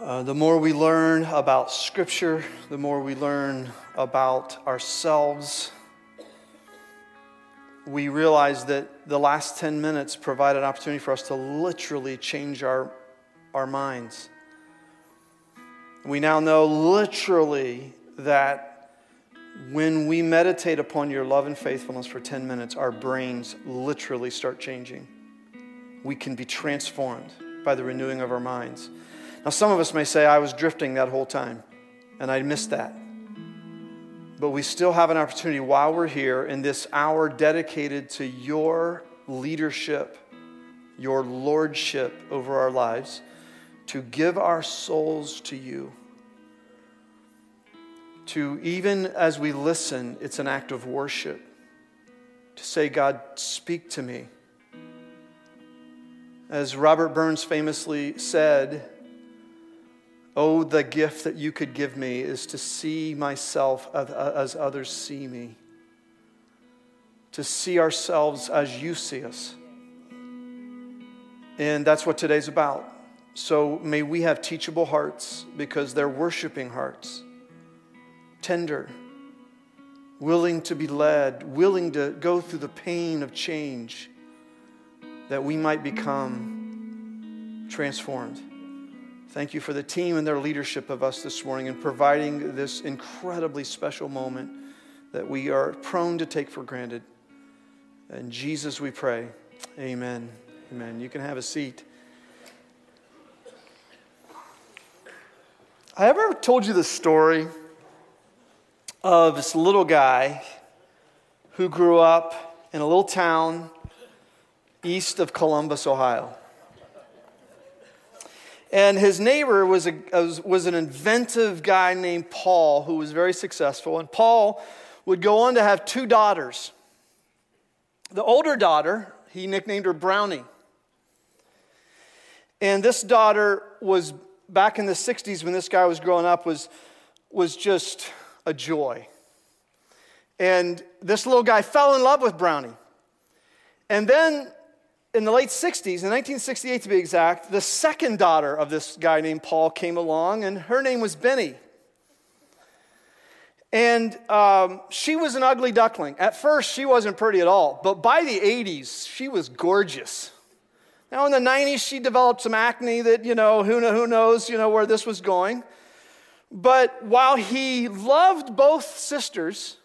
Uh, the more we learn about Scripture, the more we learn about ourselves, we realize that the last 10 minutes provide an opportunity for us to literally change our, our minds. We now know literally that when we meditate upon your love and faithfulness for 10 minutes, our brains literally start changing. We can be transformed by the renewing of our minds. Now, some of us may say, I was drifting that whole time, and I missed that. But we still have an opportunity while we're here in this hour dedicated to your leadership, your lordship over our lives, to give our souls to you. To even as we listen, it's an act of worship. To say, God, speak to me. As Robert Burns famously said, Oh, the gift that you could give me is to see myself uh, as others see me, to see ourselves as you see us. And that's what today's about. So may we have teachable hearts because they're worshiping hearts, tender, willing to be led, willing to go through the pain of change, that we might become transformed. Thank you for the team and their leadership of us this morning and providing this incredibly special moment that we are prone to take for granted. In Jesus we pray. Amen. Amen. You can have a seat. I ever told you the story of this little guy who grew up in a little town east of Columbus, Ohio. And his neighbor was, a, was an inventive guy named Paul who was very successful. And Paul would go on to have two daughters. The older daughter, he nicknamed her Brownie. And this daughter was back in the 60s when this guy was growing up was, was just a joy. And this little guy fell in love with Brownie. And then in the late 60s, in 1968 to be exact, the second daughter of this guy named Paul came along, and her name was Benny. And um, she was an ugly duckling. At first, she wasn't pretty at all, but by the 80s, she was gorgeous. Now, in the 90s, she developed some acne that, you know, who, who knows, you know, where this was going. But while he loved both sisters,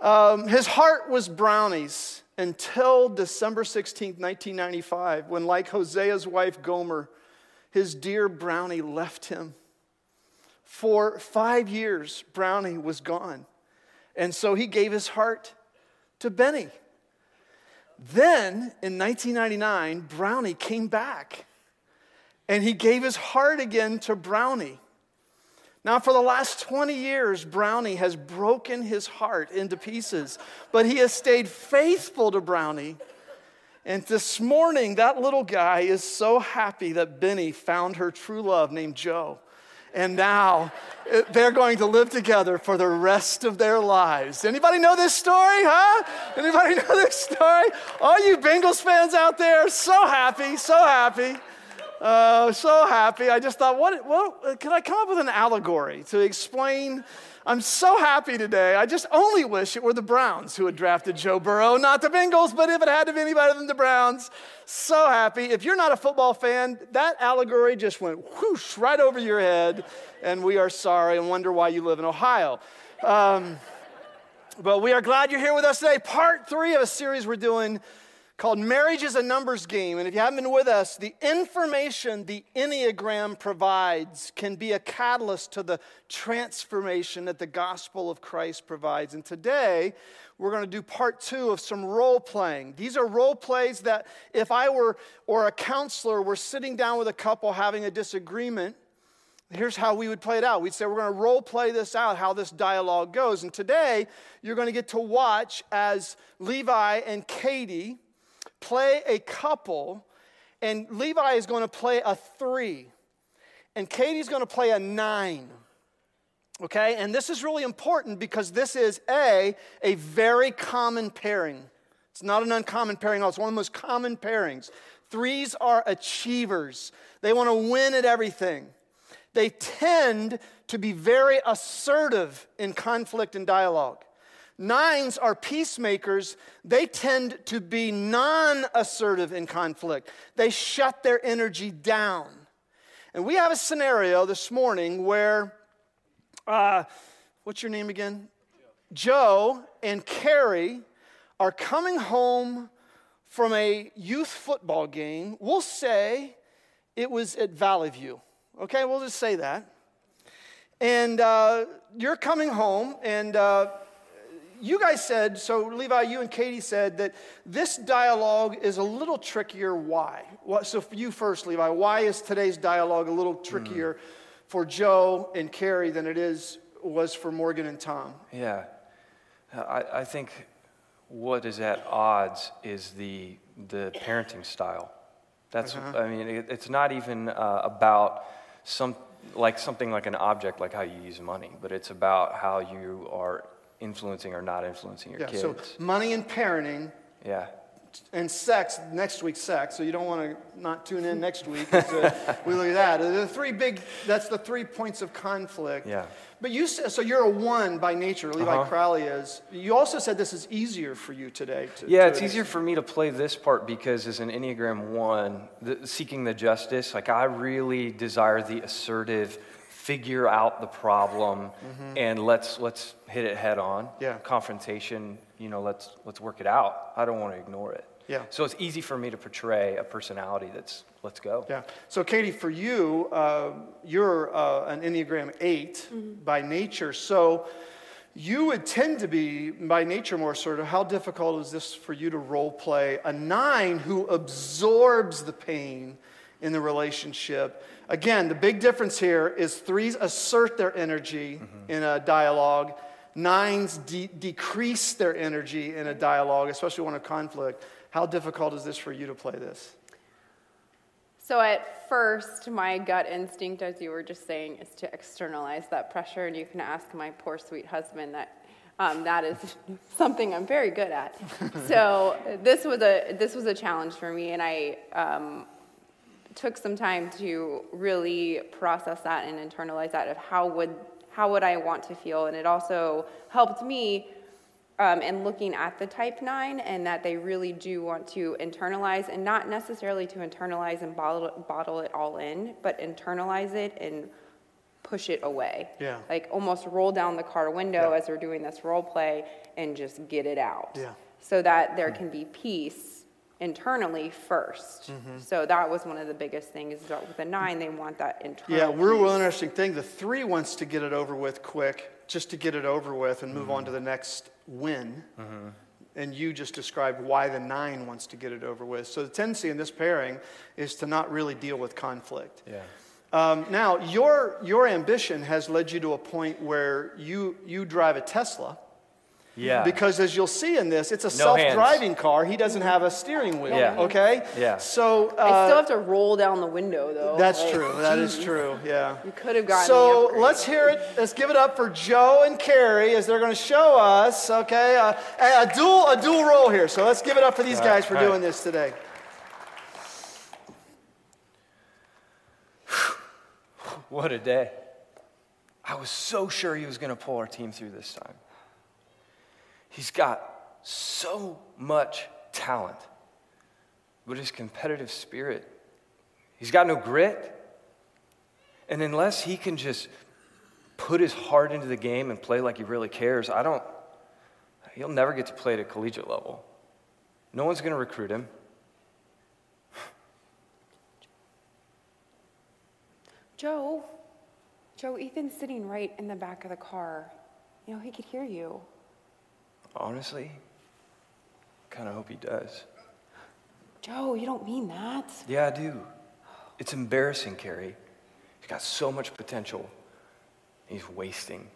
um, his heart was Brownie's until December 16, 1995, when, like Hosea's wife Gomer, his dear Brownie left him. For five years, Brownie was gone. And so he gave his heart to Benny. Then in 1999, Brownie came back and he gave his heart again to Brownie. Now, for the last 20 years, Brownie has broken his heart into pieces, but he has stayed faithful to Brownie. And this morning, that little guy is so happy that Benny found her true love named Joe. And now uh, they're going to live together for the rest of their lives. Anybody know this story, huh? Anybody know this story? All you Bengals fans out there, so happy, so happy. Uh, so happy. I just thought, what, what, can I come up with an allegory to explain? I'm so happy today. I just only wish it were the Browns who had drafted Joe Burrow, not the Bengals, but if it had to be anybody than the Browns, so happy. If you're not a football fan, that allegory just went whoosh right over your head, and we are sorry and wonder why you live in Ohio. Um, but we are glad you're here with us today. Part three of a series we're doing called Marriage is a Numbers Game. And if you haven't been with us, the information the Enneagram provides can be a catalyst to the transformation that the gospel of Christ provides. And today, we're going to do part two of some role playing. These are role plays that if I were, or a counselor, were sitting down with a couple having a disagreement, here's how we would play it out. We'd say, we're going to role play this out, how this dialogue goes. And today, you're going to get to watch as Levi and Katie play a couple, and Levi is going to play a three, and Katie's going to play a nine. Okay, and this is really important because this is a a very common pairing. It's not an uncommon pairing, it's one of the most common pairings. Threes are achievers, they want to win at everything. They tend to be very assertive in conflict and dialogue. Nines are peacemakers. They tend to be non assertive in conflict. They shut their energy down. And we have a scenario this morning where, uh, what's your name again? Joe. Joe and Carrie are coming home from a youth football game. We'll say it was at Valley View. Okay, we'll just say that. And uh, you're coming home, and uh, you guys said, so Levi, you and Katie said that this dialogue is a little trickier. Why? So, for you first, Levi, why is today's dialogue a little trickier mm. for Joe and Carrie than it is was for Morgan and Tom? Yeah, I, I think what is at odds is the the parenting style. That's uh-huh. I mean, it, it's not even uh, about some like something like an object, like how you use money, but it's about how you are influencing or not influencing your yeah, kids. So money and parenting. Yeah. And sex, next week's sex, so you don't want to not tune in next week. Uh, we look at that. The three big, that's the three points of conflict. Yeah. But you said, so you're a one by nature, Levi uh-huh. Crowley is. You also said this is easier for you today. To, yeah, to it's easier for me to play this part because as an Enneagram one, the, seeking the justice, like I really desire the assertive, figure out the problem mm-hmm. and let's let's hit it head on. Yeah. Confrontation, you know, let's let's work it out. I don't want to ignore it. Yeah. So it's easy for me to portray a personality that's let's go. Yeah. So Katie, for you, uh, you're uh, an Enneagram 8 mm-hmm. by nature. So you would tend to be by nature more sort of how difficult is this for you to role play a nine who absorbs the pain in the relationship Again, the big difference here is threes assert their energy mm-hmm. in a dialogue, nines de- decrease their energy in a dialogue, especially when a conflict. How difficult is this for you to play this? So, at first, my gut instinct, as you were just saying, is to externalize that pressure. And you can ask my poor, sweet husband that um, that is something I'm very good at. so this was a this was a challenge for me, and I um, took some time to really process that and internalize that of how would how would I want to feel, and it also helped me um, in looking at the type 9 and that they really do want to internalize and not necessarily to internalize and bottle, bottle it all in but internalize it and push it away. Yeah. Like almost roll down the car window yeah. as we're doing this role play and just get it out. Yeah. So that there can be peace internally 1st mm-hmm. So that was one of the biggest things. Is with the nine, they want that internal. Yeah, we're real interesting thing. The three wants to get it over with quick, just to get it over with and move mm-hmm. on to the next win. Mm-hmm. And you just described why the nine wants to get it over with. So the tendency in this pairing is to not really deal with conflict. Yeah. Um, now, your, your ambition has led you to a point where you, you drive a Tesla yeah. Because as you'll see in this, it's a no self-driving car. He doesn't have a steering wheel. Yeah. Okay. Yeah. So uh, I still have to roll down the window, though. That's like, true. That geez. is true. Yeah. You could have gotten. So let's hear it. Let's give it up for Joe and Carrie as they're going to show us. Okay, uh, a dual a dual role here. So let's give it up for these guys for doing right. this today. What a day. I was so sure he was going to pull our team through this time. He's got so much talent, but his competitive spirit, he's got no grit. And unless he can just put his heart into the game and play like he really cares, I don't, he'll never get to play at a collegiate level. No one's going to recruit him. Joe, Joe, Ethan's sitting right in the back of the car. You know, he could hear you. Honestly, kind of hope he does. Joe, you don't mean that. Yeah, I do. It's embarrassing, Carrie. He's got so much potential. He's wasting.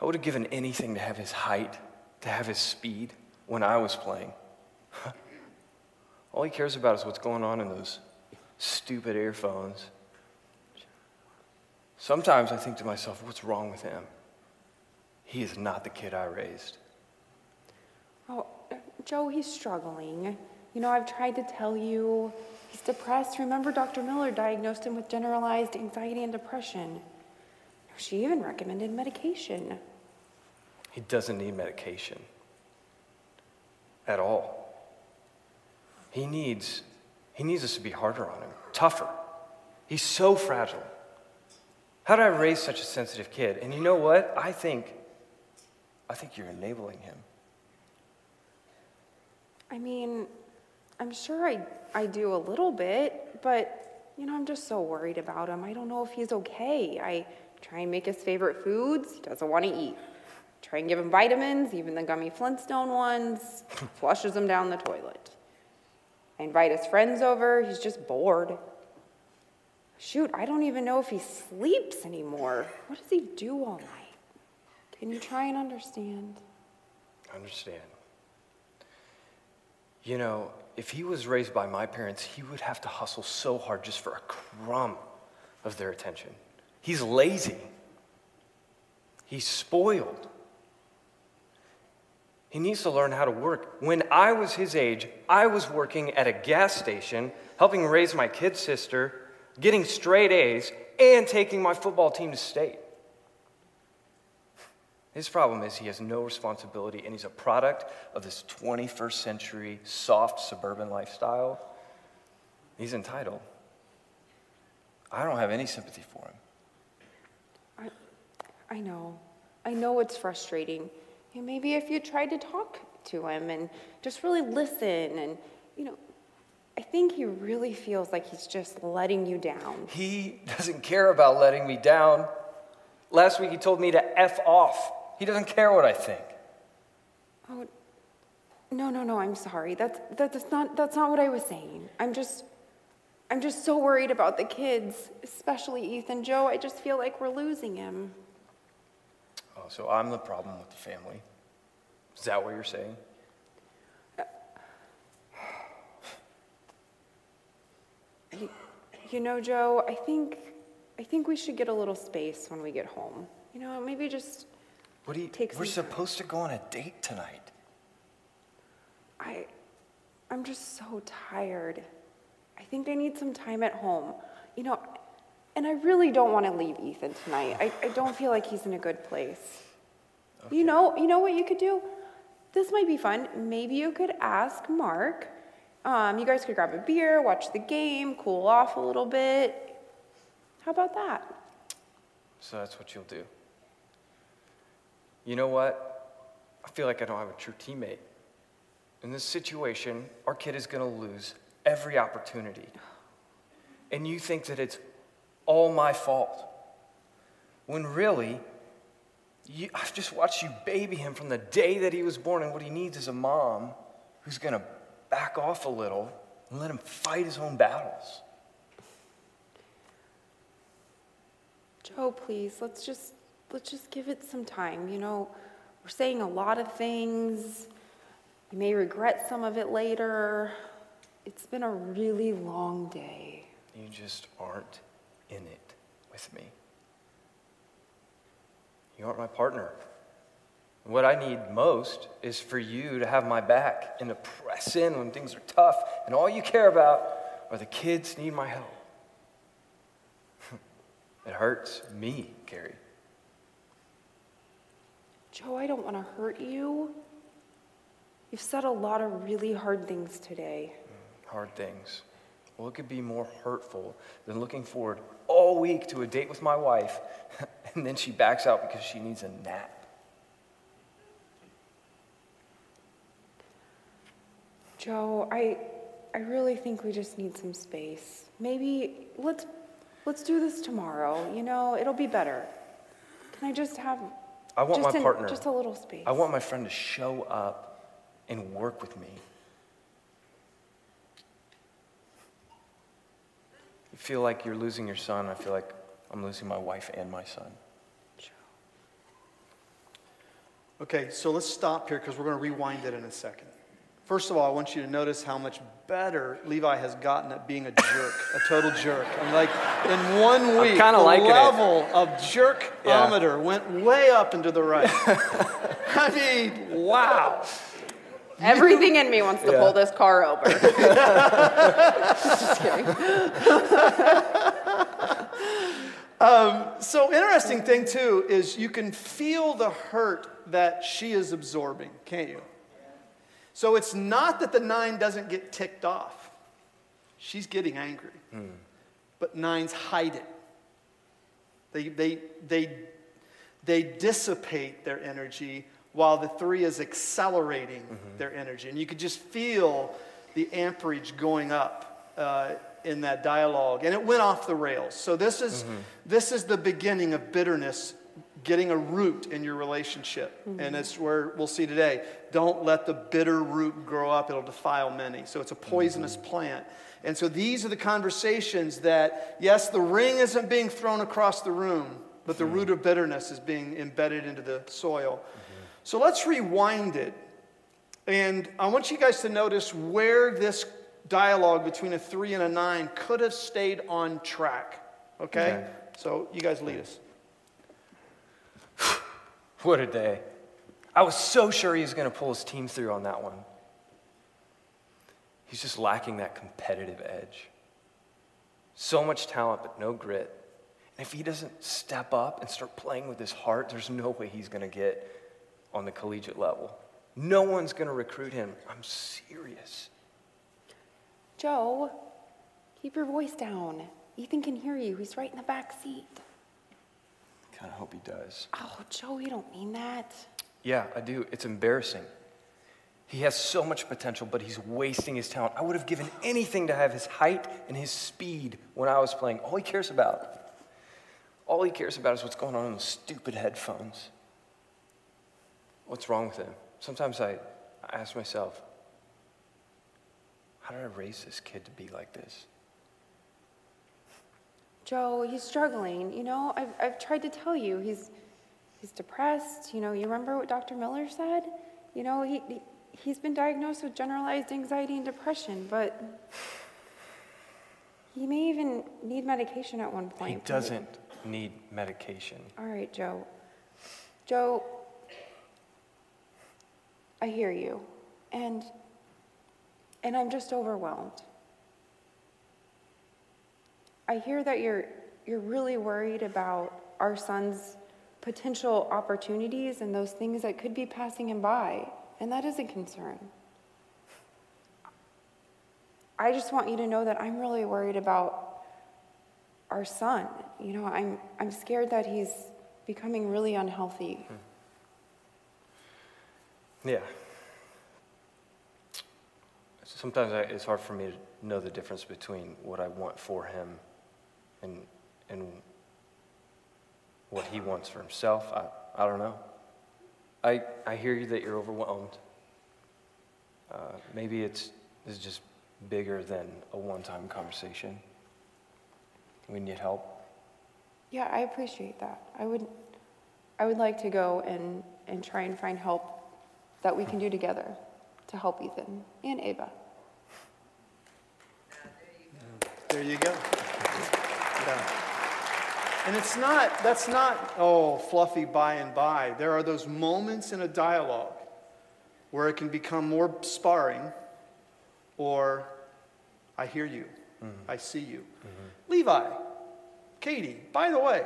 I would have given anything to have his height, to have his speed when I was playing. All he cares about is what's going on in those stupid earphones. Sometimes I think to myself, what's wrong with him? He is not the kid I raised. Oh, Joe, he's struggling. You know, I've tried to tell you he's depressed. Remember, Dr. Miller diagnosed him with generalized anxiety and depression. She even recommended medication. He doesn't need medication at all. He needs, he needs us to be harder on him, tougher. He's so fragile. How did I raise such a sensitive kid? And you know what? I think, I think you're enabling him. I mean, I'm sure I, I do a little bit, but, you know, I'm just so worried about him. I don't know if he's okay. I try and make his favorite foods, he doesn't want to eat. Try and give him vitamins, even the gummy Flintstone ones, flushes them down the toilet. I invite his friends over, he's just bored. Shoot, I don't even know if he sleeps anymore. What does he do all night? Can you try and understand? Understand. You know, if he was raised by my parents, he would have to hustle so hard just for a crumb of their attention. He's lazy. He's spoiled. He needs to learn how to work. When I was his age, I was working at a gas station, helping raise my kid sister, getting straight A's, and taking my football team to state. His problem is he has no responsibility and he's a product of this 21st century soft suburban lifestyle. He's entitled. I don't have any sympathy for him. I, I know. I know it's frustrating. Maybe if you tried to talk to him and just really listen and, you know, I think he really feels like he's just letting you down. He doesn't care about letting me down. Last week he told me to F off. He doesn't care what I think. Oh, no, no, no, I'm sorry. That's, that's, not, that's not what I was saying. I'm just, I'm just so worried about the kids, especially Ethan Joe. I just feel like we're losing him. Oh, so I'm the problem with the family? Is that what you're saying? You, you know, Joe, I think, I think we should get a little space when we get home. You know, maybe just what do you, take we're supposed to go on a date tonight. I, I'm just so tired. I think I need some time at home. You know, and I really don't want to leave Ethan tonight. I, I don't feel like he's in a good place. You know, you know what you could do? This might be fun. Maybe you could ask Mark. Um, you guys could grab a beer, watch the game, cool off a little bit. How about that? So that's what you'll do. You know what? I feel like I don't have a true teammate. In this situation, our kid is going to lose every opportunity. And you think that it's all my fault. When really, you, I've just watched you baby him from the day that he was born, and what he needs is a mom who's going to back off a little and let him fight his own battles. Joe, please, let's just let's just give it some time. You know, we're saying a lot of things. You may regret some of it later. It's been a really long day. You just aren't in it with me. You aren't my partner. What I need most is for you to have my back and to press in when things are tough, and all you care about are the kids need my help. it hurts me, Carrie. Joe, I don't want to hurt you. You've said a lot of really hard things today. Mm, hard things. Well, it could be more hurtful than looking forward all week to a date with my wife, and then she backs out because she needs a nap. Joe, I, I really think we just need some space. Maybe let's, let's do this tomorrow. You know, it'll be better. Can I just have I want just my an- partner. just a little space? I want my friend to show up and work with me. You feel like you're losing your son. I feel like I'm losing my wife and my son. Joe. Okay, so let's stop here because we're going to rewind it in a second. First of all, I want you to notice how much better Levi has gotten at being a jerk, a total jerk. I mean, like in one week, kinda the liking it. level of jerkometer went way up into the right. I mean, wow. Everything in me wants to Yeah. pull this car over. Just kidding. Um, so interesting thing too is you can feel the hurt that she is absorbing, can't you? So it's not that the nine doesn't get ticked off. She's getting angry. But nines hide it. They, they, they, they dissipate their energy while the three is accelerating their energy. And you could just feel the amperage going up uh, in that dialogue. And it went off the rails. So this is, this is the beginning of bitterness getting a root in your relationship. And mm-hmm. it's where we'll see today. Don't let the bitter root grow up, it'll defile many. So it's a poisonous mm-hmm. plant. And so these are the conversations that, yes, the ring isn't being thrown across the room, but the mm-hmm. root of bitterness is being embedded into the soil. So let's rewind it. And I want you guys to notice where this dialogue between a three and a nine could have stayed on track. Okay? Okay. So you guys lead us. What a day. I was so sure he was going to pull his team through on that one. He's just lacking that competitive edge. So much talent, but no grit. And if he doesn't step up and start playing with his heart, there's no way he's going to get on the collegiate level. No one's going to recruit him. I'm serious. Joe, keep your voice down. Ethan can hear you. He's right in the back seat. I kind of hope he does. Oh, Joe, you don't mean that. Yeah, I do. It's embarrassing. He has so much potential, but he's wasting his talent. I would have given anything to have his height and his speed when I was playing. All he cares about, all he cares about is what's going on in those stupid headphones. What's wrong with him? Sometimes I, I ask myself, how did I raise this kid to be like this? Joe, he's struggling. You know, I've, I've tried to tell you, he's, he's depressed. You know, you remember what Dr. Miller said? You know, he, he, he's been diagnosed with generalized anxiety and depression, but he may even need medication at one point. He doesn't need medication. All right, Joe. Joe, I hear you. And and I'm just overwhelmed. I hear that you're you're really worried about our son's potential opportunities and those things that could be passing him by, and that is a concern. I just want you to know that I'm really worried about our son. You know, I'm, I'm scared that he's becoming really unhealthy. Hmm. Yeah. Sometimes I, it's hard for me to know the difference between what I want for him and, and what he wants for himself. I, I don't know. I, I hear you that you're overwhelmed. Uh, maybe it's, it's just bigger than a one time conversation. We need help. Yeah, I appreciate that. I would, I would like to go and, and try and find help that we can do together to help Ethan and Ava. There you go. And it's not, that's not, oh, fluffy by and by. There are those moments in a dialogue where it can become more sparring or I hear you, mm-hmm. I see you. Mm-hmm. Levi, Katie, by the way,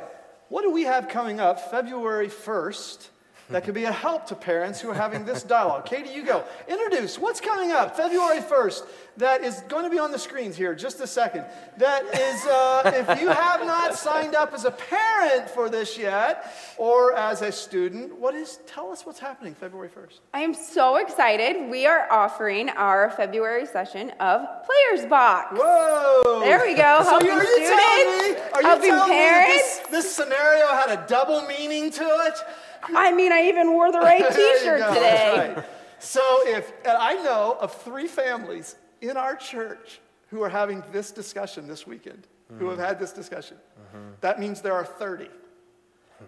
what do we have coming up February 1st that could be a help to parents who are having this dialogue? Katie, you go. Introduce what's coming up February 1st that is going to be on the screens here just a second. That is, uh, if you have not signed up as a parent for this yet or as a student, what is, tell us what's happening February 1st. I am so excited. We are offering our February session of Players Box. Whoa! There we go. So Helping are you telling me, are you helping telling me this, this scenario had a double meaning to it? I mean, I even wore the right T-shirt today. right. So if and I know of three families in our church who are having this discussion this weekend, who mm-hmm. have had this discussion, that means there are 30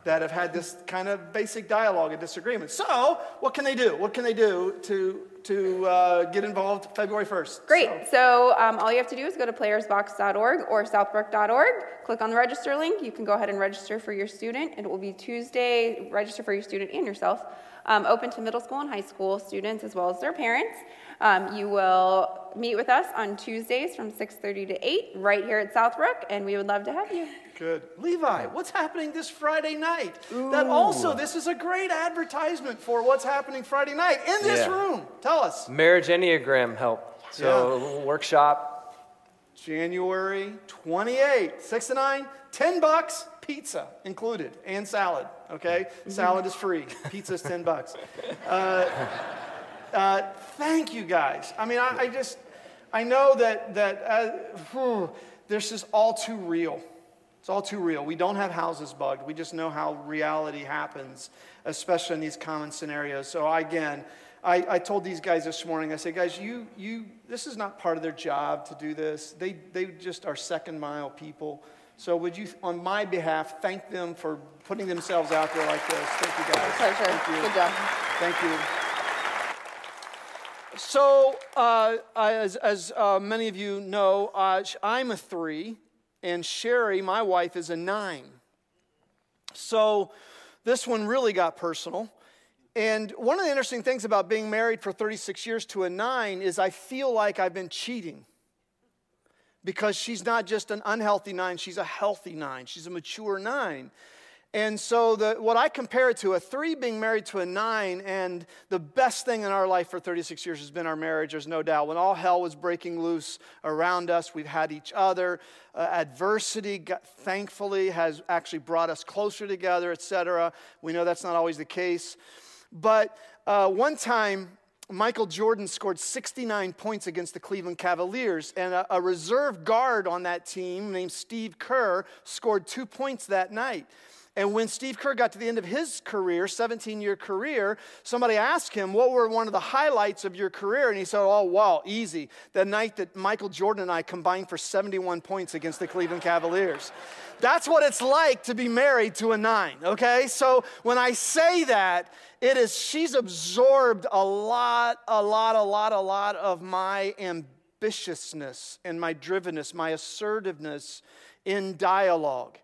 that have had this kind of basic dialogue and disagreement. So what can they do? What can they do to to uh, get involved February 1st? Great. So- So um, all you have to do is go to playersbox.org or southbrook.org. Click on the register link. You can go ahead and register for your student. It will be Tuesday. Register for your student and yourself. um, open to middle school and high school students as well as their parents. Um, you will meet with us on Tuesdays from 6:30 to 8 right here at Southbrook, and we would love to have you. Good. Levi, what's happening this Friday night? That also, this is a great advertisement for what's happening Friday night in this Yeah. room. Tell us. Marriage Enneagram help. So Yeah. a little workshop. January 28, 6 to 9, 10 bucks, pizza included, and salad, okay? Salad is free, pizza's 10 bucks. Uh, uh, thank you guys. I mean, I, I just, I know that, that uh, whew, this is all too real. It's all too real. We don't have houses bugged. We just know how reality happens, especially in these common scenarios. So again, I, I told these guys this morning, I said, guys, you, you, this is not part of their job to do this. They, they just are second mile people. So would you, on my behalf, thank them for putting themselves out there like this. Thank you guys. Pleasure. Thank you. Good job. Thank you. So, uh, as, as uh, many of you know, uh, I'm a three, and Sherry, my wife, is a nine. So, this one really got personal. And one of the interesting things about being married for 36 years to a nine is I feel like I've been cheating because she's not just an unhealthy nine, she's a healthy nine. She's a mature nine. And so, the, what I compare it to, a three being married to a nine, and the best thing in our life for 36 years has been our marriage, there's no doubt. When all hell was breaking loose around us, we've had each other. Uh, adversity, got, thankfully, has actually brought us closer together, et cetera. We know that's not always the case. But uh, one time, Michael Jordan scored 69 points against the Cleveland Cavaliers, and a, a reserve guard on that team named Steve Kerr scored two points that night. And when Steve Kerr got to the end of his career, 17 year career, somebody asked him, What were one of the highlights of your career? And he said, Oh, wow, easy. The night that Michael Jordan and I combined for 71 points against the Cleveland Cavaliers. That's what it's like to be married to a nine, okay? So when I say that, it is, she's absorbed a lot, a lot, a lot, a lot of my ambitiousness and my drivenness, my assertiveness in dialogue.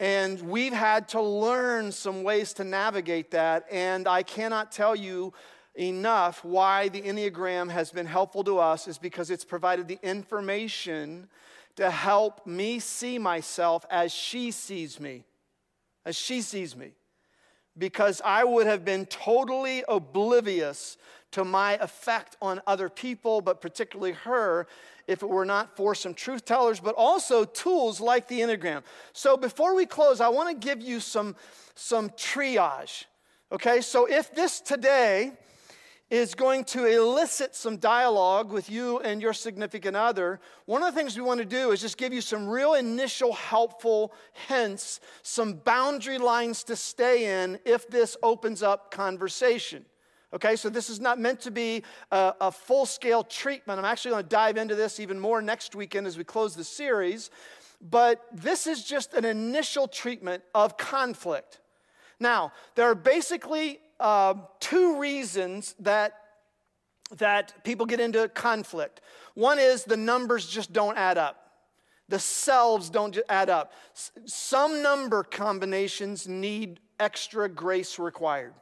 And we've had to learn some ways to navigate that. And I cannot tell you enough why the Enneagram has been helpful to us, is because it's provided the information to help me see myself as she sees me, as she sees me. Because I would have been totally oblivious to my effect on other people, but particularly her, if it were not for some truth tellers, but also tools like the Enneagram. So before we close, I want to give you some, some triage. Okay, so if this today is going to elicit some dialogue with you and your significant other, one of the things we want to do is just give you some real initial helpful hints, some boundary lines to stay in if this opens up conversation. Okay, so this is not meant to be a, a full scale treatment. I'm actually going to dive into this even more next weekend as we close the series. But this is just an initial treatment of conflict. Now, there are basically uh, two reasons that, that people get into conflict. One is the numbers just don't add up. The selves don't add up. Some number combinations need extra grace required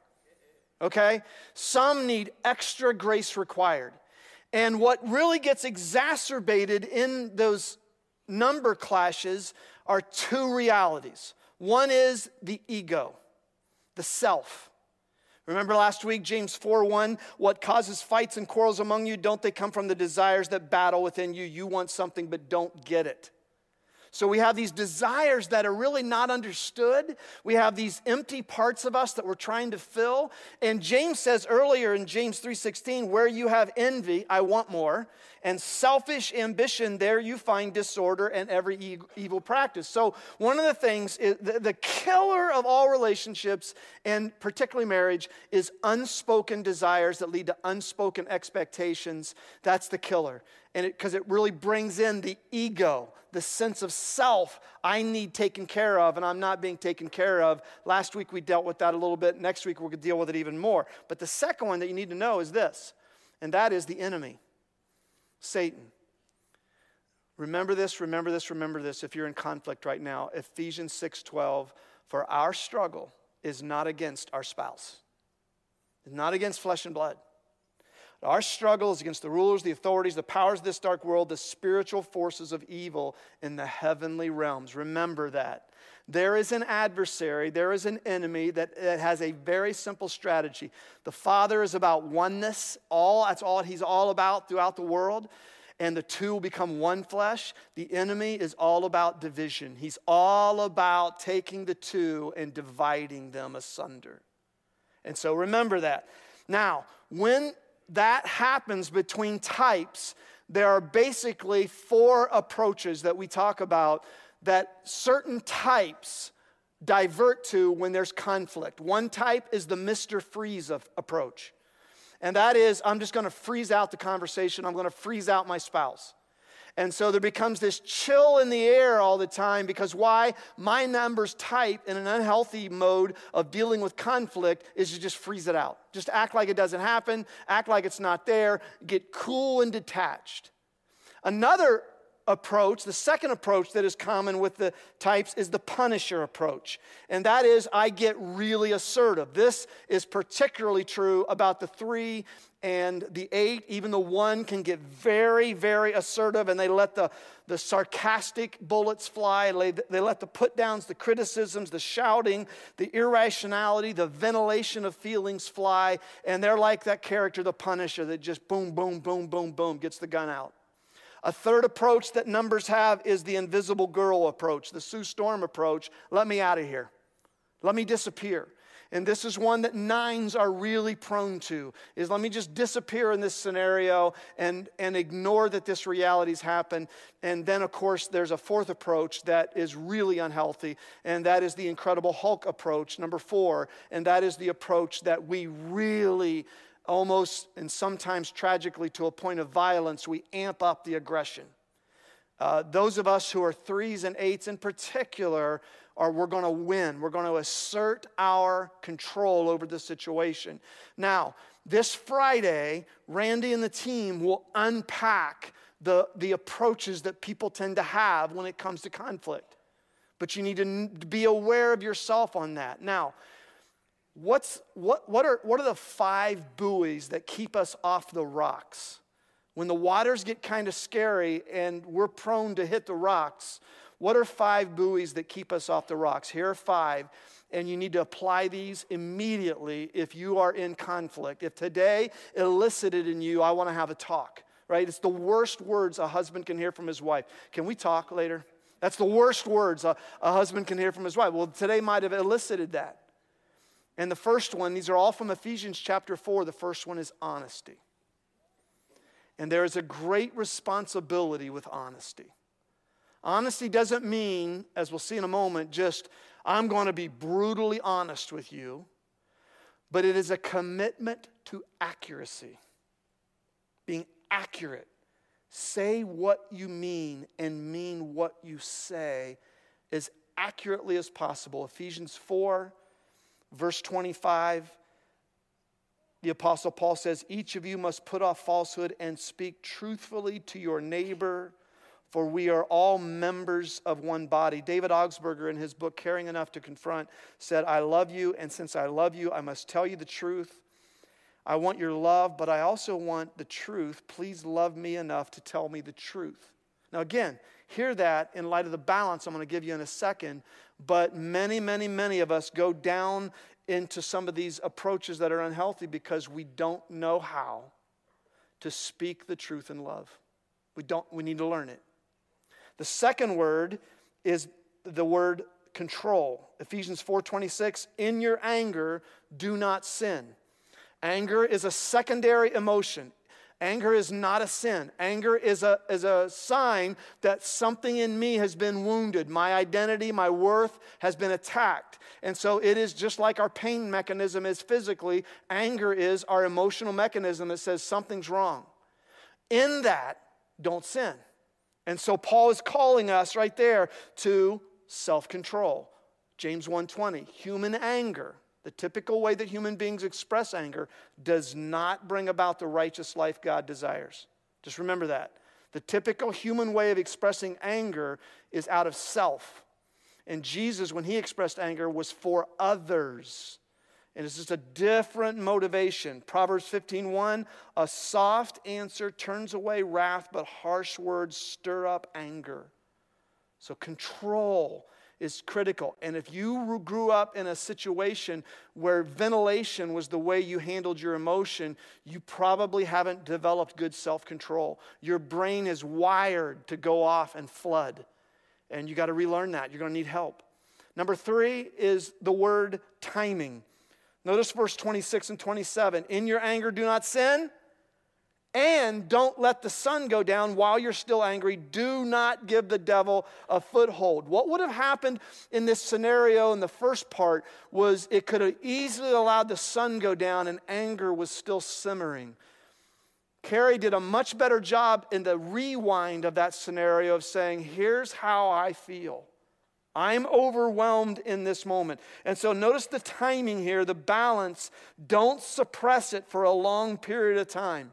okay? Some need extra grace required. And what really gets exacerbated in those number clashes are two realities. One is the ego, the self. Remember last week, James 4 1, what causes fights and quarrels among you? Don't they come from the desires that battle within you? You want something but don't get it. So we have these desires that are really not understood. We have these empty parts of us that we're trying to fill. And James says earlier in James 3:16, where you have envy, I want more, and selfish ambition, there you find disorder and every evil practice. So one of the things is the, the killer of all relationships and particularly marriage is unspoken desires that lead to unspoken expectations. That's the killer. And because it, it really brings in the ego, the sense of self I need taken care of and I'm not being taken care of. Last week we dealt with that a little bit. Next week we're going to deal with it even more. But the second one that you need to know is this, and that is the enemy, Satan. Remember this, remember this, remember this if you're in conflict right now. Ephesians 6:12, for our struggle is not against our spouse. It's not against flesh and blood. Our struggle is against the rulers, the authorities, the powers of this dark world, the spiritual forces of evil in the heavenly realms. Remember that. There is an adversary, there is an enemy that, that has a very simple strategy. The Father is about oneness, all that's all he's all about throughout the world. And the two will become one flesh. The enemy is all about division. He's all about taking the two and dividing them asunder. And so remember that. Now, when that happens between types, there are basically four approaches that we talk about that certain types divert to when there's conflict. One type is the Mr. Freeze approach. And that is, I'm just going to freeze out the conversation. I'm going to freeze out my spouse. And so there becomes this chill in the air all the time because why? My numbers type in an unhealthy mode of dealing with conflict is to just freeze it out. Just act like it doesn't happen, act like it's not there, get cool and detached. Another approach, the second approach that is common with the types is the punisher approach. And that is, I get really assertive. This is particularly true about the three and the eight. Even the one can get very, very assertive and they let the, the sarcastic bullets fly. They, they let the put downs, the criticisms, the shouting, the irrationality, the ventilation of feelings fly. And they're like that character, the punisher, that just boom, boom, boom, boom, boom gets the gun out. A third approach that numbers have is the invisible girl approach, the Sue Storm approach. Let me out of here. Let me disappear. And this is one that nines are really prone to is let me just disappear in this scenario and, and ignore that this reality's happened. And then, of course, there's a fourth approach that is really unhealthy, and that is the Incredible Hulk approach, number four. And that is the approach that we really almost and sometimes tragically to a point of violence, we amp up the aggression. Uh, those of us who are threes and eights in particular are we're going to win. We're going to assert our control over the situation. Now, this Friday, Randy and the team will unpack the, the approaches that people tend to have when it comes to conflict. But you need to be aware of yourself on that. Now, What's, what, what, are, what are the five buoys that keep us off the rocks? When the waters get kind of scary and we're prone to hit the rocks, what are five buoys that keep us off the rocks? Here are five, and you need to apply these immediately if you are in conflict. If today elicited in you, I want to have a talk, right? It's the worst words a husband can hear from his wife. Can we talk later? That's the worst words a, a husband can hear from his wife. Well, today might have elicited that. And the first one, these are all from Ephesians chapter 4. The first one is honesty. And there is a great responsibility with honesty. Honesty doesn't mean, as we'll see in a moment, just I'm going to be brutally honest with you, but it is a commitment to accuracy. Being accurate. Say what you mean and mean what you say as accurately as possible. Ephesians 4 Verse 25, the Apostle Paul says, Each of you must put off falsehood and speak truthfully to your neighbor, for we are all members of one body. David Augsburger, in his book, Caring Enough to Confront, said, I love you, and since I love you, I must tell you the truth. I want your love, but I also want the truth. Please love me enough to tell me the truth. Now, again, hear that in light of the balance I'm going to give you in a second. But many, many, many of us go down into some of these approaches that are unhealthy because we don't know how to speak the truth in love. We, don't, we need to learn it. The second word is the word control. Ephesians 4:26, in your anger do not sin. Anger is a secondary emotion. Anger is not a sin. Anger is a, is a sign that something in me has been wounded. My identity, my worth has been attacked. And so it is just like our pain mechanism is physically, anger is our emotional mechanism that says something's wrong. In that, don't sin. And so Paul is calling us right there to self-control. James 1:20, human anger the typical way that human beings express anger does not bring about the righteous life God desires. Just remember that. The typical human way of expressing anger is out of self. And Jesus, when he expressed anger, was for others. And it's just a different motivation. Proverbs 15:1, a soft answer turns away wrath, but harsh words stir up anger. So control is critical. And if you grew up in a situation where ventilation was the way you handled your emotion, you probably haven't developed good self control. Your brain is wired to go off and flood. And you got to relearn that. You're going to need help. Number three is the word timing. Notice verse 26 and 27. In your anger, do not sin. And don't let the sun go down while you're still angry. Do not give the devil a foothold. What would have happened in this scenario in the first part was it could have easily allowed the sun go down and anger was still simmering. Carrie did a much better job in the rewind of that scenario of saying, Here's how I feel. I'm overwhelmed in this moment. And so notice the timing here, the balance. Don't suppress it for a long period of time.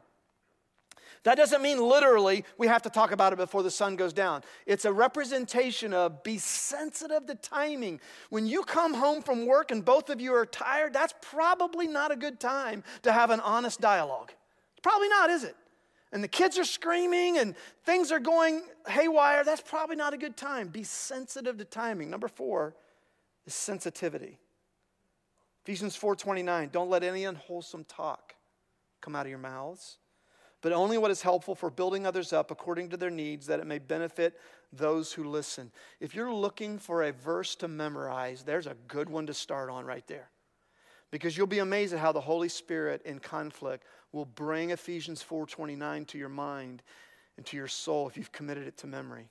That doesn't mean literally we have to talk about it before the sun goes down. It's a representation of be sensitive to timing. When you come home from work and both of you are tired, that's probably not a good time to have an honest dialogue. Probably not, is it? And the kids are screaming and things are going haywire. That's probably not a good time. Be sensitive to timing. Number four is sensitivity. Ephesians 4:29, don't let any unwholesome talk come out of your mouths but only what is helpful for building others up according to their needs, that it may benefit those who listen. If you're looking for a verse to memorize, there's a good one to start on right there. Because you'll be amazed at how the Holy Spirit in conflict will bring Ephesians 4:29 to your mind and to your soul if you've committed it to memory.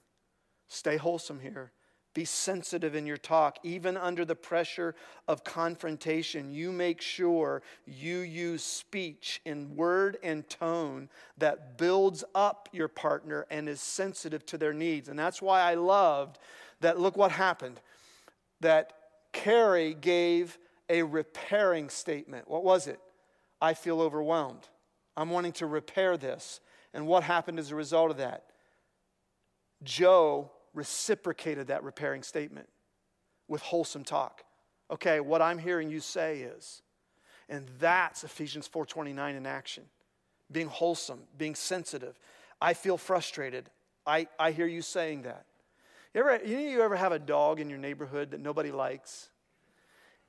Stay wholesome here. Be sensitive in your talk. Even under the pressure of confrontation, you make sure you use speech in word and tone that builds up your partner and is sensitive to their needs. And that's why I loved that. Look what happened. That Carrie gave a repairing statement. What was it? I feel overwhelmed. I'm wanting to repair this. And what happened as a result of that? Joe reciprocated that repairing statement with wholesome talk. Okay, what I'm hearing you say is, and that's Ephesians 4:29 in action. Being wholesome, being sensitive. I feel frustrated. I, I hear you saying that. You ever, you, you ever have a dog in your neighborhood that nobody likes?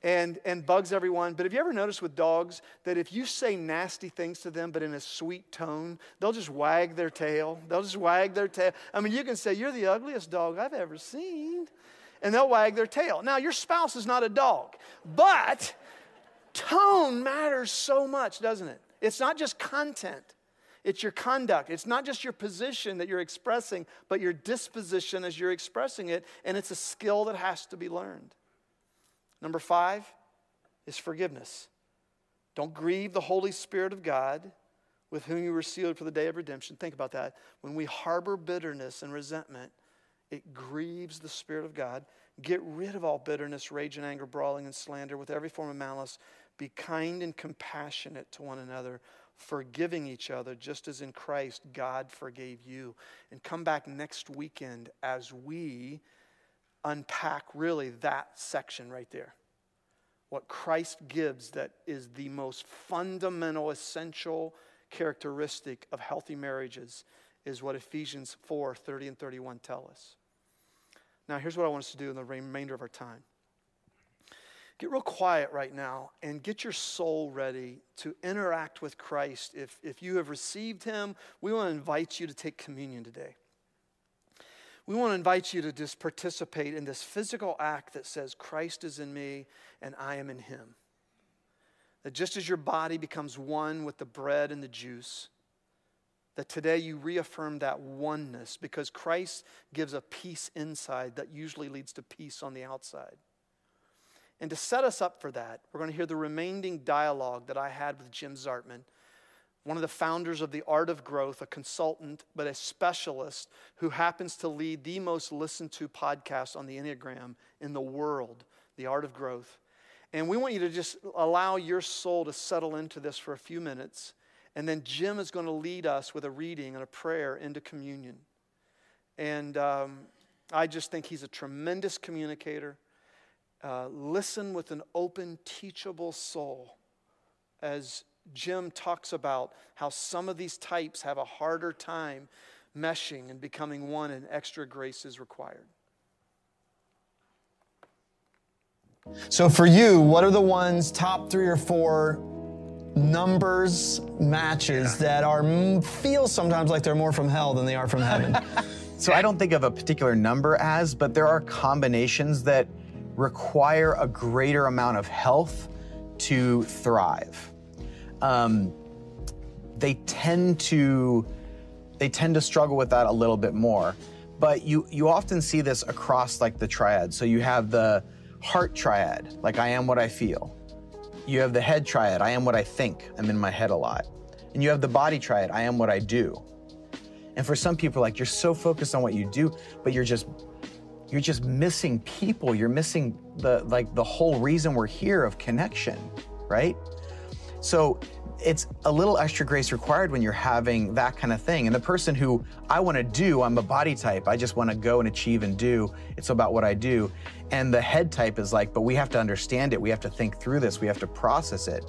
And, and bugs everyone. But have you ever noticed with dogs that if you say nasty things to them, but in a sweet tone, they'll just wag their tail? They'll just wag their tail. I mean, you can say, You're the ugliest dog I've ever seen. And they'll wag their tail. Now, your spouse is not a dog, but tone matters so much, doesn't it? It's not just content. It's your conduct. It's not just your position that you're expressing, but your disposition as you're expressing it. And it's a skill that has to be learned. Number five is forgiveness. Don't grieve the Holy Spirit of God with whom you were sealed for the day of redemption. Think about that. When we harbor bitterness and resentment, it grieves the Spirit of God. Get rid of all bitterness, rage, and anger, brawling, and slander with every form of malice. Be kind and compassionate to one another, forgiving each other, just as in Christ God forgave you. And come back next weekend as we unpack really that section right there. What Christ gives that is the most fundamental, essential characteristic of healthy marriages is what Ephesians 4 30 and 31 tell us. Now, here's what I want us to do in the remainder of our time. Get real quiet right now and get your soul ready to interact with Christ. If, if you have received Him, we want to invite you to take communion today we want to invite you to just participate in this physical act that says, Christ is in me and I am in him. That just as your body becomes one with the bread and the juice, that today you reaffirm that oneness because Christ gives a peace inside that usually leads to peace on the outside. And to set us up for that, we're going to hear the remaining dialogue that I had with Jim Zartman one of the founders of the Art of Growth, a consultant, but a specialist who happens to lead the most listened to podcast on the Enneagram in the world, The Art of Growth. And we want you to just allow your soul to settle into this for a few minutes. And then Jim is going to lead us with a reading and a prayer into communion. And um, I just think he's a tremendous communicator. uh, listen with an open, teachable soul as Jim talks about how some of these types have a harder time meshing and becoming one, and extra grace is required. So, for you, what are the ones, top three or four numbers matches that are mm, feel sometimes like they're more from hell than they are from heaven? So I don't think of a particular number as, but there are combinations that require a greater amount of health to thrive. Um, they tend to they tend to struggle with that a little bit more. But you you often see this across like the triad. So you have the heart triad, like I am what I feel. You have the head triad, I am what I think. I'm in my head a lot. And you have the body triad, I am what I do. And for some people, like you're so focused on what you do, but you're just you're just missing people. You're missing the like the whole reason we're here of connection, right? So it's a little extra grace required when you're having that kind of thing. And the person who I want to do, I'm a body type. I just want to go and achieve and do. It's about what I do. And the head type is like, but we have to understand it. We have to think through this. We have to process it.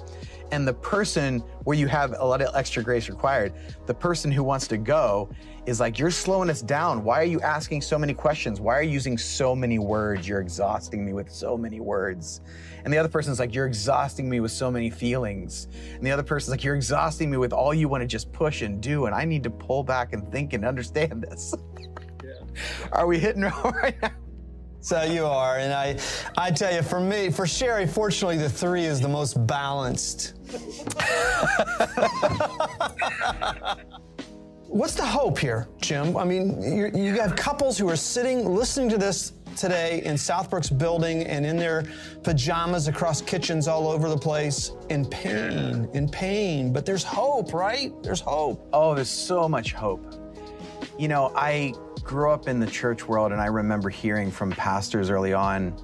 And the person where you have a lot of extra grace required, the person who wants to go is like, you're slowing us down. Why are you asking so many questions? Why are you using so many words? You're exhausting me with so many words. And the other person's like, you're exhausting me with so many feelings. And the other person's like, you're exhausting me with all you want to just push and do. And I need to pull back and think and understand this. Yeah. Are we hitting right now? So you are, and I, I tell you, for me, for Sherry, fortunately, the three is the most balanced. What's the hope here, Jim? I mean, you, you have couples who are sitting, listening to this today in Southbrook's building and in their pajamas across kitchens all over the place, in pain, in pain. But there's hope, right? There's hope. Oh, there's so much hope. You know, I grew up in the church world and I remember hearing from pastors early on,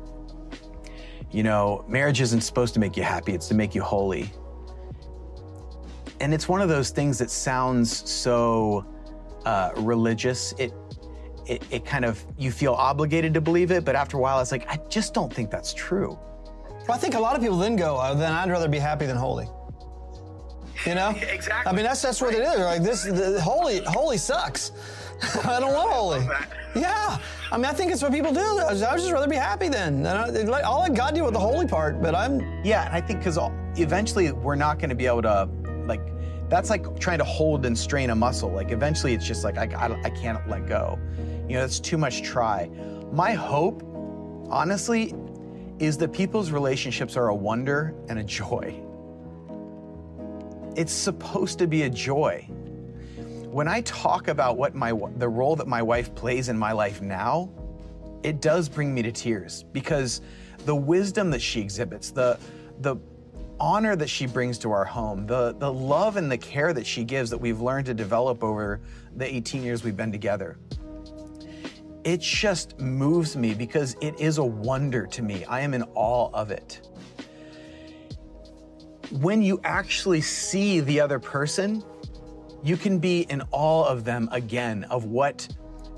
you know, marriage isn't supposed to make you happy, it's to make you holy. And it's one of those things that sounds so uh, religious. It, it, it kind of, you feel obligated to believe it, but after a while, it's like, I just don't think that's true. Well, I think a lot of people then go, oh, then I'd rather be happy than holy. You know? exactly. I mean, that's that's what it is. Like this, the, holy, holy sucks. I don't want holy. Yeah. I mean, I think it's what people do. I would just rather be happy then. All I, will let God deal with the holy part, but I'm. Yeah, and I think because eventually we're not going to be able to, like, that's like trying to hold and strain a muscle. Like, eventually it's just like, I, I, I can't let go. You know, that's too much try. My hope, honestly, is that people's relationships are a wonder and a joy. It's supposed to be a joy when I talk about what my the role that my wife plays in my life now, it does bring me to tears because the wisdom that she exhibits, the the honor that she brings to our home, the the love and the care that she gives that we've learned to develop over the 18 years we've been together. It just moves me because it is a wonder to me. I am in awe of it. When you actually see the other person, you can be in awe of them again, of what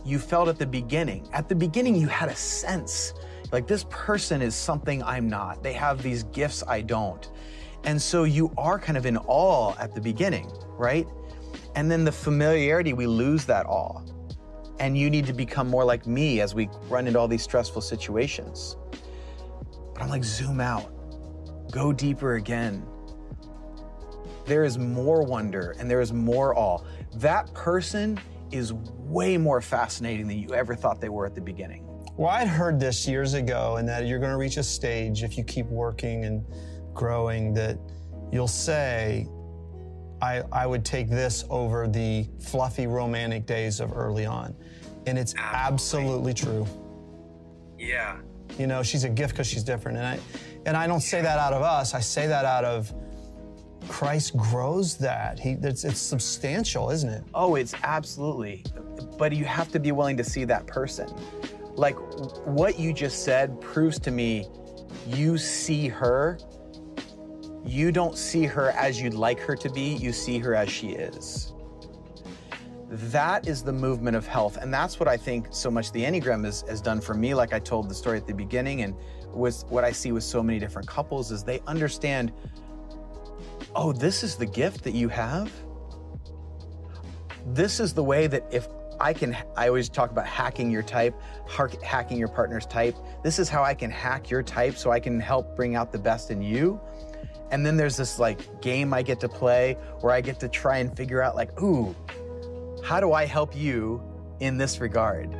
you felt at the beginning. At the beginning, you had a sense like this person is something I'm not. They have these gifts I don't. And so you are kind of in awe at the beginning, right? And then the familiarity, we lose that awe. And you need to become more like me as we run into all these stressful situations. But I'm like, zoom out, go deeper again there is more wonder and there is more awe. That person is way more fascinating than you ever thought they were at the beginning. Well, I'd heard this years ago, and that you're going to reach a stage if you keep working and growing that you'll say, I, I would take this over the fluffy romantic days of early on. And it's absolutely, absolutely true. Yeah. You know, she's a gift because she's different. And I, and I don't say that out of us, I say that out of Christ grows that. He, it's, it's substantial, isn't it? Oh, it's absolutely. But you have to be willing to see that person. Like what you just said proves to me you see her. You don't see her as you'd like her to be, you see her as she is. that is the movement of health. And that's what I think so much the Enneagram has, done for me, like I told the story at the beginning, and was what I see with so many different couples is they understand, oh, this is the gift that you have. This is the way that if I can, I always talk about hacking your type, hacking your partner's type. This is how I can hack your type so I can help bring out the best in you. And then there's this like game I get to play where I get to try and figure out, like, ooh, how do I help you in this regard?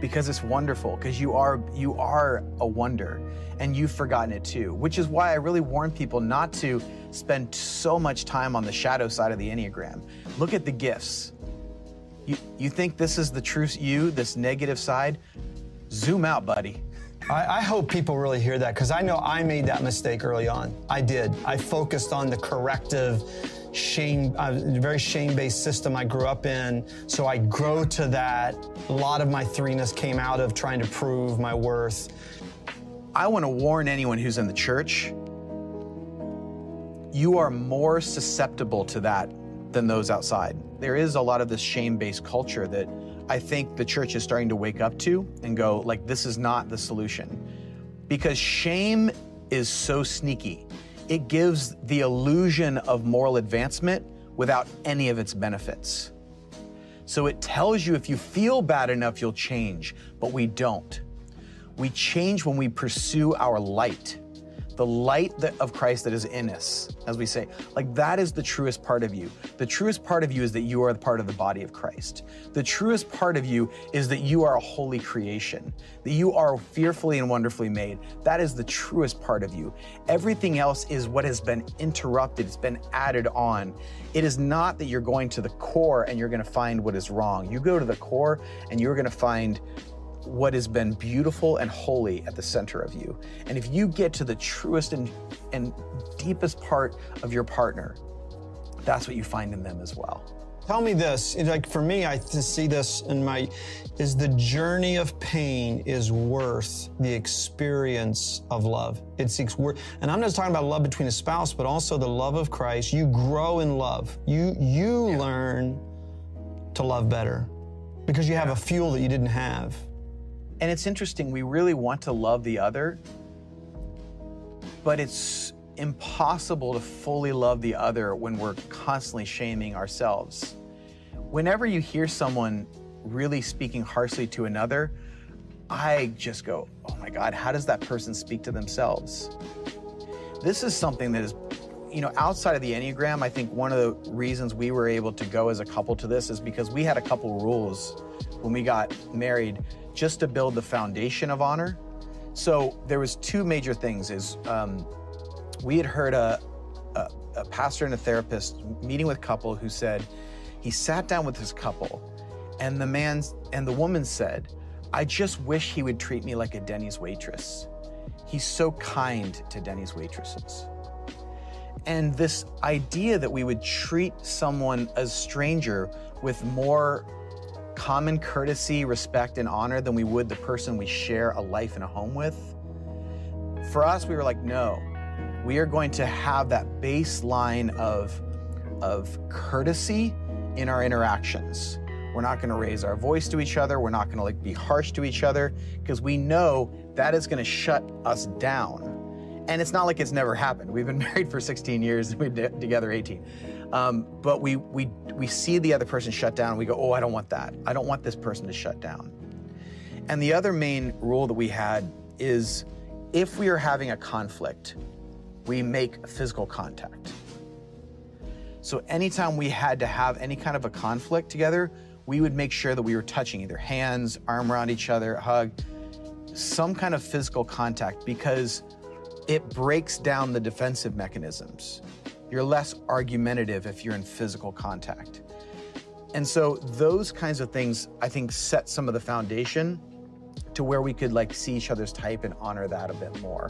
Because it's wonderful, because you are you are a wonder and you've forgotten it too, which is why I really warn people not to spend so much time on the shadow side of the Enneagram. Look at the gifts. You, you think this is the true you, this negative side? Zoom out, buddy. I, I hope people really hear that because I know I made that mistake early on. I did. I focused on the corrective shame, uh, very shame-based system I grew up in. So I grow to that. A lot of my threeness came out of trying to prove my worth. I want to warn anyone who's in the church. You are more susceptible to that than those outside. There is a lot of this shame-based culture that I think the church is starting to wake up to and go like this is not the solution. Because shame is so sneaky it gives the illusion of moral advancement without any of its benefits. So it tells you if you feel bad enough, you'll change, but we don't. We change when we pursue our light the light that, of Christ that is in us, as we say. Like that is the truest part of you. The truest part of you is that you are the part of the body of Christ. The truest part of you is that you are a holy creation, that you are fearfully and wonderfully made. That is the truest part of you. Everything else is what has been interrupted, it's been added on. It is not that you're going to the core and you're going to find what is wrong. You go to the core and you're going to find what has been beautiful and holy at the center of you. And if you get to the truest and, and deepest part of your partner, that's what you find in them as well. Tell me this, like for me, I to see this in my, is the journey of pain is worth the experience of love. It seeks worth, and I'm not just talking about love between a spouse, but also the love of Christ. You grow in love. You, you yeah. learn to love better because you have a fuel that you didn't have. And it's interesting, we really want to love the other, but it's impossible to fully love the other when we're constantly shaming ourselves. Whenever you hear someone really speaking harshly to another, I just go, oh my God, how does that person speak to themselves? This is something that is, you know, outside of the Enneagram, I think one of the reasons we were able to go as a couple to this is because we had a couple rules when we got married just to build the foundation of honor. So there was two major things is um, we had heard a, a, a pastor and a therapist meeting with a couple who said he sat down with his couple and the man and the woman said, I just wish he would treat me like a Denny's waitress. He's so kind to Denny's waitresses. And this idea that we would treat someone as stranger with more common courtesy, respect, and honor than we would the person we share a life and a home with. For us, we were like, no, we are going to have that baseline of, of courtesy in our interactions. We're not going to raise our voice to each other. We're not going to like be harsh to each other because we know that is going to shut us down. And it's not like it's never happened. We've been married for 16 years, and we've been together 18. Um, but we, we, we see the other person shut down. We go, oh, I don't want that. I don't want this person to shut down. And the other main rule that we had is if we are having a conflict, we make physical contact. So anytime we had to have any kind of a conflict together, we would make sure that we were touching either hands, arm around each other, hug, some kind of physical contact because it breaks down the defensive mechanisms. You're less argumentative if you're in physical contact. And so those kinds of things, I think, set some of the foundation to where we could like see each other's type and honor that a bit more.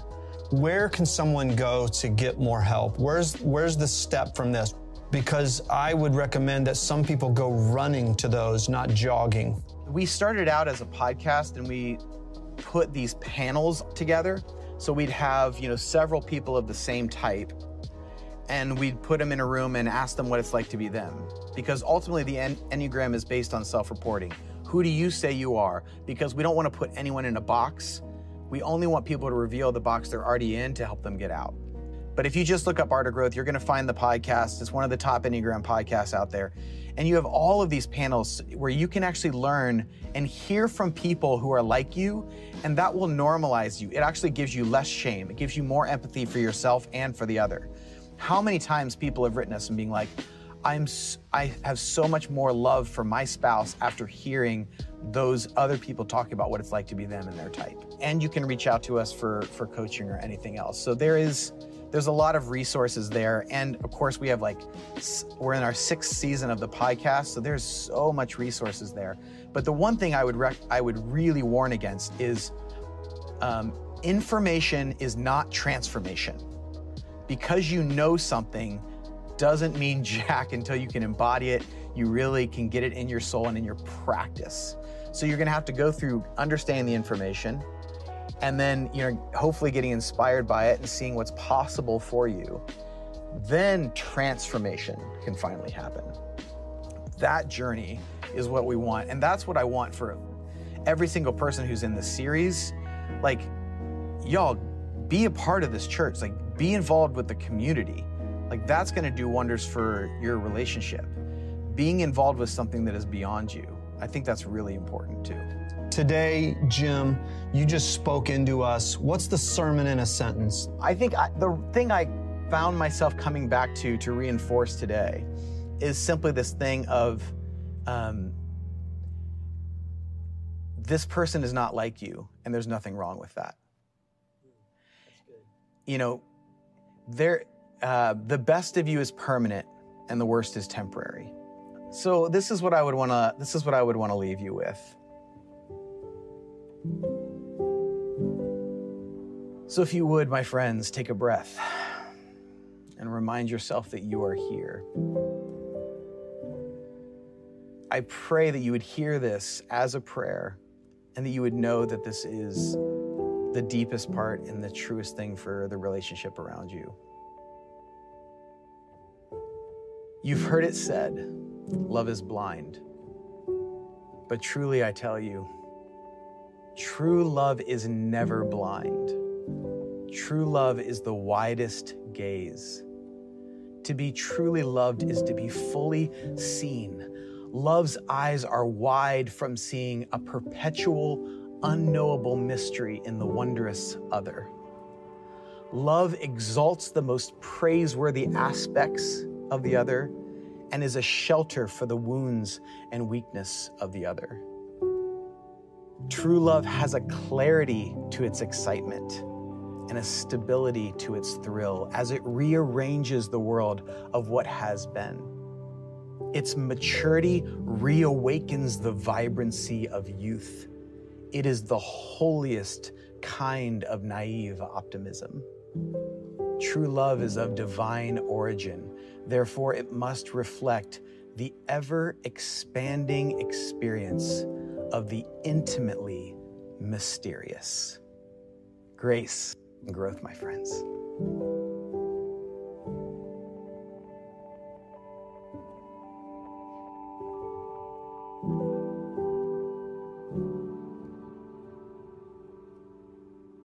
Where can someone go to get more help? Where's where's the step from this? Because I would recommend that some people go running to those, not jogging. We started out as a podcast and we put these panels together. So we'd have, you know, several people of the same type and we'd put them in a room and ask them what it's like to be them. Because ultimately, the en- Enneagram is based on self reporting. Who do you say you are? Because we don't want to put anyone in a box. We only want people to reveal the box they're already in to help them get out. But if you just look up Art of Growth, you're going to find the podcast. It's one of the top Enneagram podcasts out there. And you have all of these panels where you can actually learn and hear from people who are like you, and that will normalize you. It actually gives you less shame, it gives you more empathy for yourself and for the other. How many times people have written us and being like, I'm I have so much more love for my spouse after hearing those other people talking about what it's like to be them and their type. And you can reach out to us for for coaching or anything else. So there is there's a lot of resources there and of course we have like we're in our sixth season of the podcast so there's so much resources there but the one thing i would rec- i would really warn against is um, information is not transformation because you know something doesn't mean jack until you can embody it. You really can get it in your soul and in your practice. So you're going to have to go through understanding the information and then you know hopefully getting inspired by it and seeing what's possible for you. Then transformation can finally happen. That journey is what we want and that's what i want for every single person who's in this series. Like y'all be a part of this church. Like be involved with the community like that's going to do wonders for your relationship being involved with something that is beyond you i think that's really important too Today, Jim, you just spoke into us. What's the sermon in a sentence? I think I, the thing I found myself coming back to to reinforce today is simply this thing of um, this person is not like you, and there's nothing wrong with that. You know, there, uh, the best of you is permanent, and the worst is temporary. So this is what I would want to. This is what I would want to leave you with. So, if you would, my friends, take a breath and remind yourself that you are here. I pray that you would hear this as a prayer and that you would know that this is the deepest part and the truest thing for the relationship around you. You've heard it said, love is blind. But truly, I tell you, True love is never blind. True love is the widest gaze. To be truly loved is to be fully seen. Love's eyes are wide from seeing a perpetual, unknowable mystery in the wondrous other. Love exalts the most praiseworthy aspects of the other and is a shelter for the wounds and weakness of the other. True love has a clarity to its excitement and a stability to its thrill as it rearranges the world of what has been. Its maturity reawakens the vibrancy of youth. It is the holiest kind of naive optimism. True love is of divine origin, therefore, it must reflect the ever expanding experience of the intimately mysterious. Grace and growth, my friends.